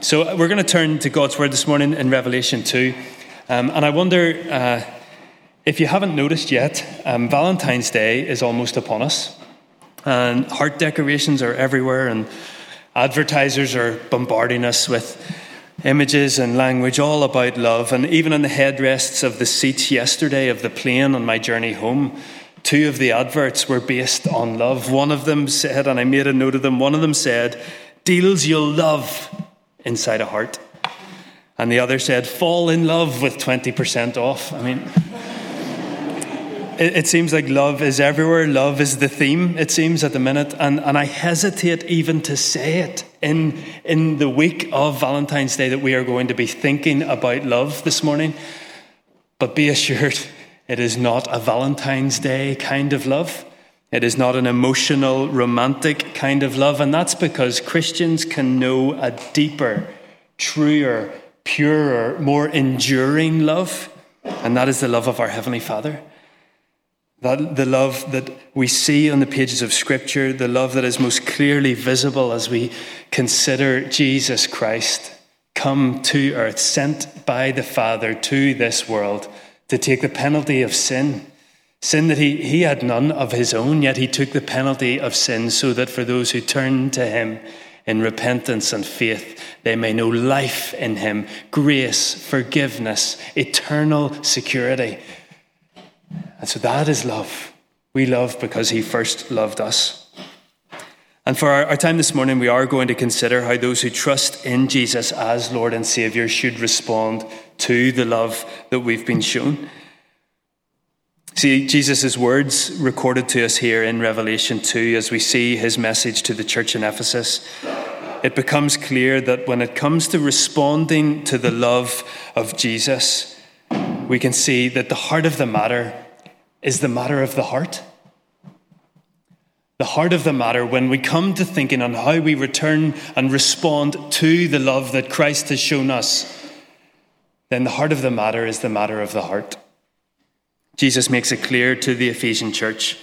So we're going to turn to God's Word this morning in Revelation 2. Um, and I wonder uh, if you haven't noticed yet, um, Valentine's Day is almost upon us. And heart decorations are everywhere, and advertisers are bombarding us with images and language all about love. And even on the headrests of the seats yesterday of the plane on my journey home, two of the adverts were based on love. One of them said, and I made a note of them, one of them said, Deals you'll love inside a heart. And the other said, fall in love with 20% off. I mean, it, it, seems like love is everywhere. Love is the theme, it seems, at the minute. And, and I hesitate even to say it in, in the week of Valentine's Day that we are going to be thinking about love this morning. But be assured, it is not a Valentine's Day kind of love. It is not an emotional, romantic kind of love, and that's because Christians can know a deeper, truer, purer, more enduring love, and that is the love of our Heavenly Father. That the love that we see on the pages of Scripture, the love that is most clearly visible as we consider Jesus Christ come to earth, sent by the Father to this world to take the penalty of sin Sin that he, he had none of his own, yet he took the penalty of sin so that for those who turn to him in repentance and faith, they may know life in him, grace, forgiveness, eternal security. And so that is love. We love because he first loved us. And for our, our, time this morning, we are going to consider how those who trust in Jesus as Lord and Savior should respond to the love that we've been shown. See, Jesus' words recorded to us here in Revelation 2 as we see his message to the church in Ephesus. It becomes clear that when it comes to responding to the love of Jesus, we can see that the heart of the matter is the matter of the heart. The heart of the matter, when we come to thinking on how we return and respond to the love that Christ has shown us, then the heart of the matter is the matter of the heart. Jesus makes it clear to the Ephesian church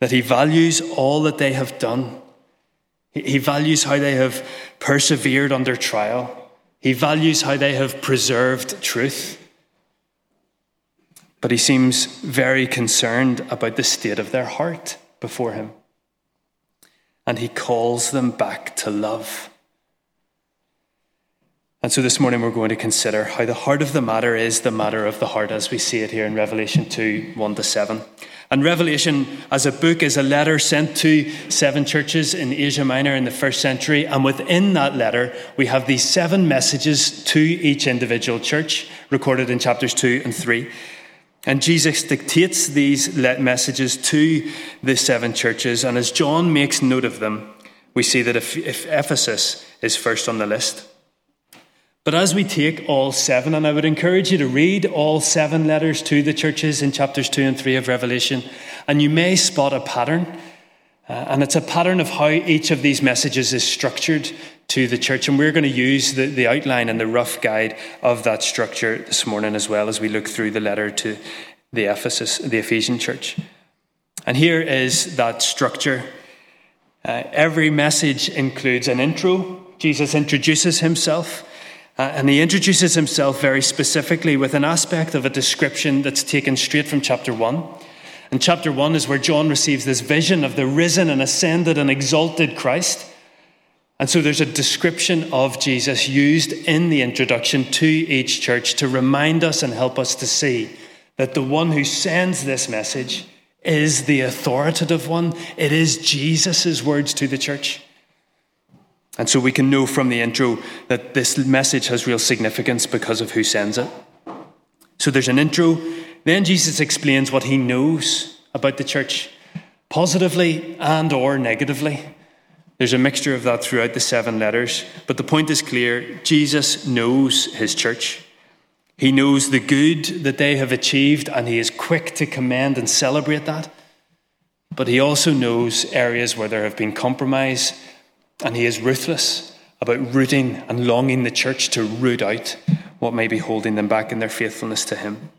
that he values all that they have done. He values how they have persevered under trial. He values how they have preserved truth. But he seems very concerned about the state of their heart before him. And he calls them back to love. And so this morning we're going to consider how the heart of the matter is the matter of the heart as we see it here in Revelation 2 1 to 7. And Revelation as a book is a letter sent to seven churches in Asia Minor in the first century. And within that letter, we have these seven messages to each individual church recorded in chapters 2 and 3. And Jesus dictates these messages to the seven churches. And as John makes note of them, we see that if, if Ephesus is first on the list. But as we take all seven, and I would encourage you to read all seven letters to the churches in chapters 2 and 3 of Revelation, and you may spot a pattern. Uh, and it's a pattern of how each of these messages is structured to the church. And we're going to use the, the outline and the rough guide of that structure this morning as well as we look through the letter to the Ephesus, the Ephesian church. And here is that structure. Uh, every message includes an intro. Jesus introduces himself. Uh, and he introduces himself very specifically with an aspect of a description that's taken straight from chapter 1. And chapter 1 is where John receives this vision of the risen and ascended and exalted Christ. And so there's a description of Jesus used in the introduction to each church to remind us and help us to see that the one who sends this message is the authoritative one. It is Jesus' words to the church. And so we can know from the intro that this message has real significance because of who sends it. So there's an intro. Then Jesus explains what he knows about the church, positively and or negatively. There's a mixture of that throughout the seven letters, but the point is clear. Jesus knows his church. He knows the good that they have achieved, and he is quick to commend and celebrate that. But he also knows areas where there have been compromise and he is ruthless about rooting and longing the church to root out what may be holding them back in their faithfulness to him.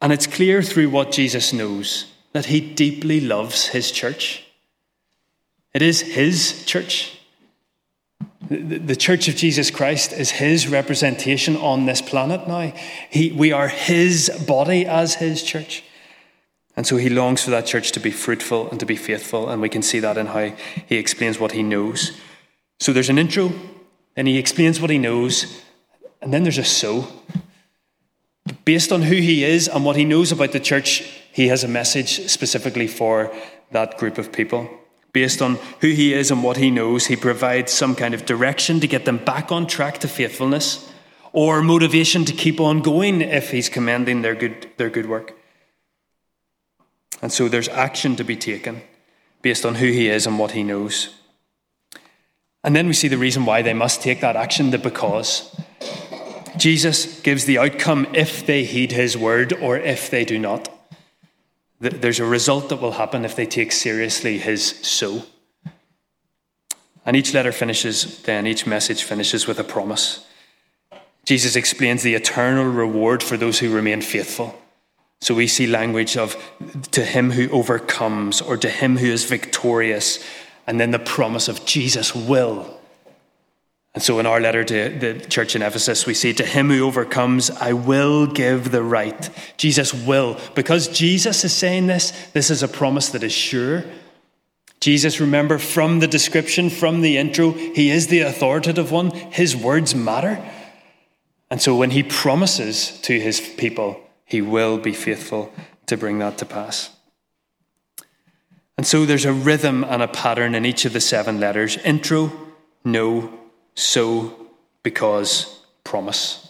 And it's clear through what Jesus knows that he deeply loves his church. It is his church. The church of Jesus Christ is his representation on this planet now. He, we are his body as his church. And so he longs for that church to be fruitful and to be faithful. And we can see that in how he explains what he knows. So there's an intro, and he explains what he knows, and then there's a so. Based on who he is and what he knows about the church, he has a message specifically for that group of people. Based on who he is and what he knows, he provides some kind of direction to get them back on track to faithfulness or motivation to keep on going if he's commending their good, their good work. And so there's action to be taken based on who he is and what he knows. And then we see the reason why they must take that action, the because. Jesus gives the outcome if they heed his word or if they do not. There's a result that will happen if they take seriously his so. And each letter finishes, then, each message finishes with a promise. Jesus explains the eternal reward for those who remain faithful. So we see language of to him who overcomes or to him who is victorious, and then the promise of Jesus will. And so in our letter to the church in Ephesus, we say, To him who overcomes, I will give the right. Jesus will. Because Jesus is saying this, this is a promise that is sure. Jesus, remember from the description, from the intro, he is the authoritative one. His words matter. And so when he promises to his people, he will be faithful to bring that to pass. And so there's a rhythm and a pattern in each of the seven letters intro, know, so, because, promise.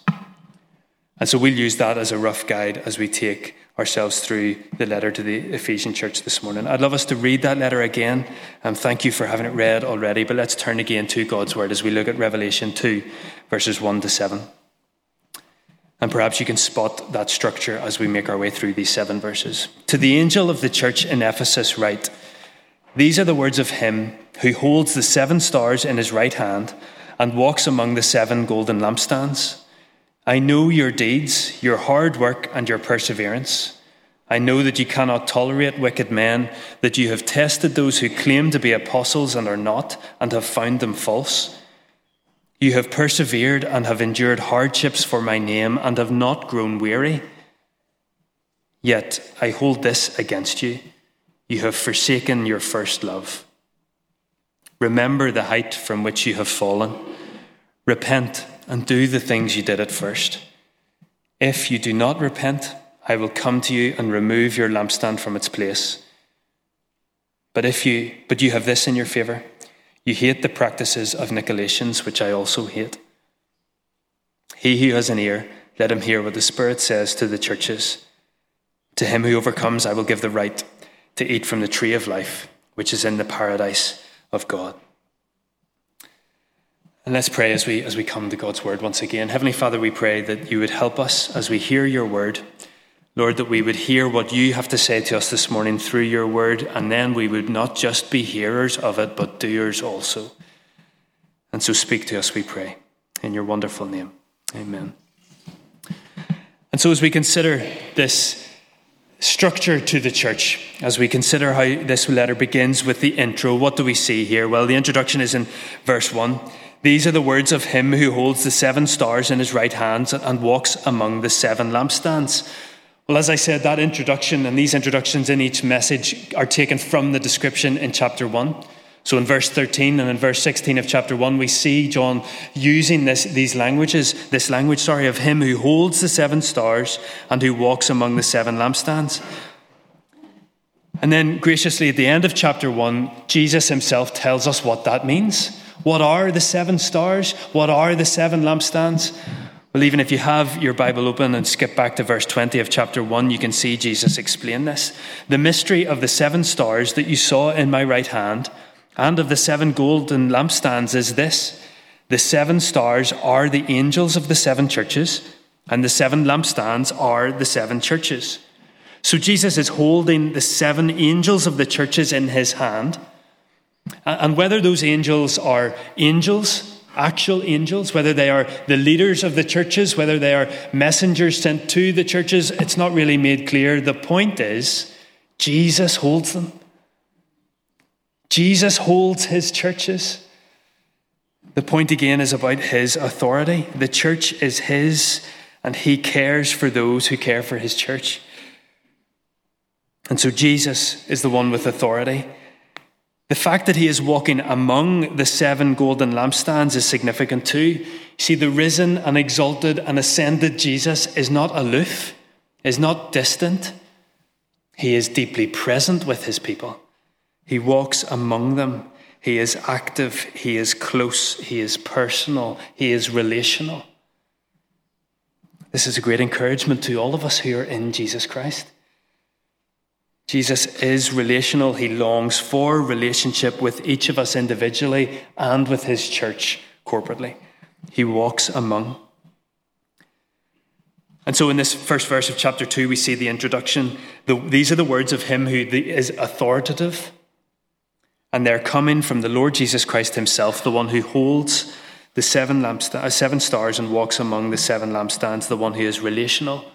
And so we'll use that as a rough guide as we take ourselves through the letter to the Ephesian church this morning. I'd love us to read that letter again, and thank you for having it read already. But let's turn again to God's word as we look at Revelation 2, verses 1 to 7. And perhaps you can spot that structure as we make our way through these seven verses. To the angel of the church in Ephesus, write These are the words of him who holds the seven stars in his right hand and walks among the seven golden lampstands. I know your deeds, your hard work, and your perseverance. I know that you cannot tolerate wicked men, that you have tested those who claim to be apostles and are not, and have found them false. You have persevered and have endured hardships for my name and have not grown weary. Yet I hold this against you you have forsaken your first love. Remember the height from which you have fallen. Repent and do the things you did at first. If you do not repent, I will come to you and remove your lampstand from its place. But if you but you have this in your favor, you hate the practices of Nicolaitans, which I also hate. He who has an ear, let him hear what the Spirit says to the churches. To him who overcomes, I will give the right to eat from the tree of life, which is in the paradise of God. And let's pray as we, as we come to God's word once again. Heavenly Father, we pray that you would help us as we hear your word. Lord, that we would hear what you have to say to us this morning through your word, and then we would not just be hearers of it, but doers also. And so speak to us, we pray, in your wonderful name. Amen. And so, as we consider this structure to the church, as we consider how this letter begins with the intro, what do we see here? Well, the introduction is in verse 1. These are the words of him who holds the seven stars in his right hand and walks among the seven lampstands. Well, as I said, that introduction and these introductions in each message are taken from the description in chapter 1. So in verse 13 and in verse 16 of chapter 1, we see John using this, these languages, this language, sorry, of him who holds the seven stars and who walks among the seven lampstands. And then graciously at the end of chapter 1, Jesus himself tells us what that means. What are the seven stars? What are the seven lampstands? Well, even if you have your Bible open and skip back to verse 20 of chapter 1, you can see Jesus explain this. The mystery of the seven stars that you saw in my right hand and of the seven golden lampstands is this the seven stars are the angels of the seven churches, and the seven lampstands are the seven churches. So Jesus is holding the seven angels of the churches in his hand. And whether those angels are angels actual angels, whether they are the leaders of the churches, whether they are messengers sent to the churches, it's not really made clear. The point is, Jesus holds them. Jesus holds his churches. The point again is about his authority. The church is his, and he cares for those who care for his church. And so Jesus is the one with authority. The fact that he is walking among the seven golden lampstands is significant too. See, the risen and exalted and ascended Jesus is not aloof, is not distant. He is deeply present with his people. He walks among them. He is active. He is close. He is personal. He is relational. This is a great encouragement to all of us who are in Jesus Christ. Jesus is relational. He longs for relationship with each of us individually and with his church corporately. He walks among. And so, in this first verse of chapter 2, we see the introduction. The, these are the words of him who is authoritative, and they're coming from the Lord Jesus Christ himself, the one who holds the seven, lampst- uh, seven stars and walks among the seven lampstands, the one who is relational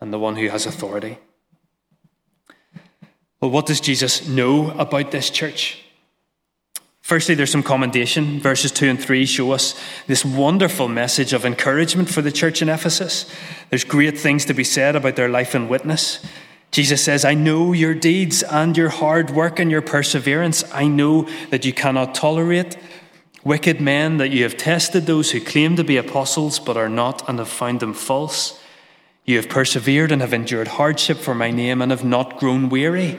and the one who has authority. Well, what does Jesus know about this church? Firstly, there's some commendation. Verses 2 and 3 show us this wonderful message of encouragement for the church in Ephesus. There's great things to be said about their life and witness. Jesus says, I know your deeds and your hard work and your perseverance. I know that you cannot tolerate wicked men, that you have tested those who claim to be apostles but are not and have found them false. You have persevered and have endured hardship for my name and have not grown weary.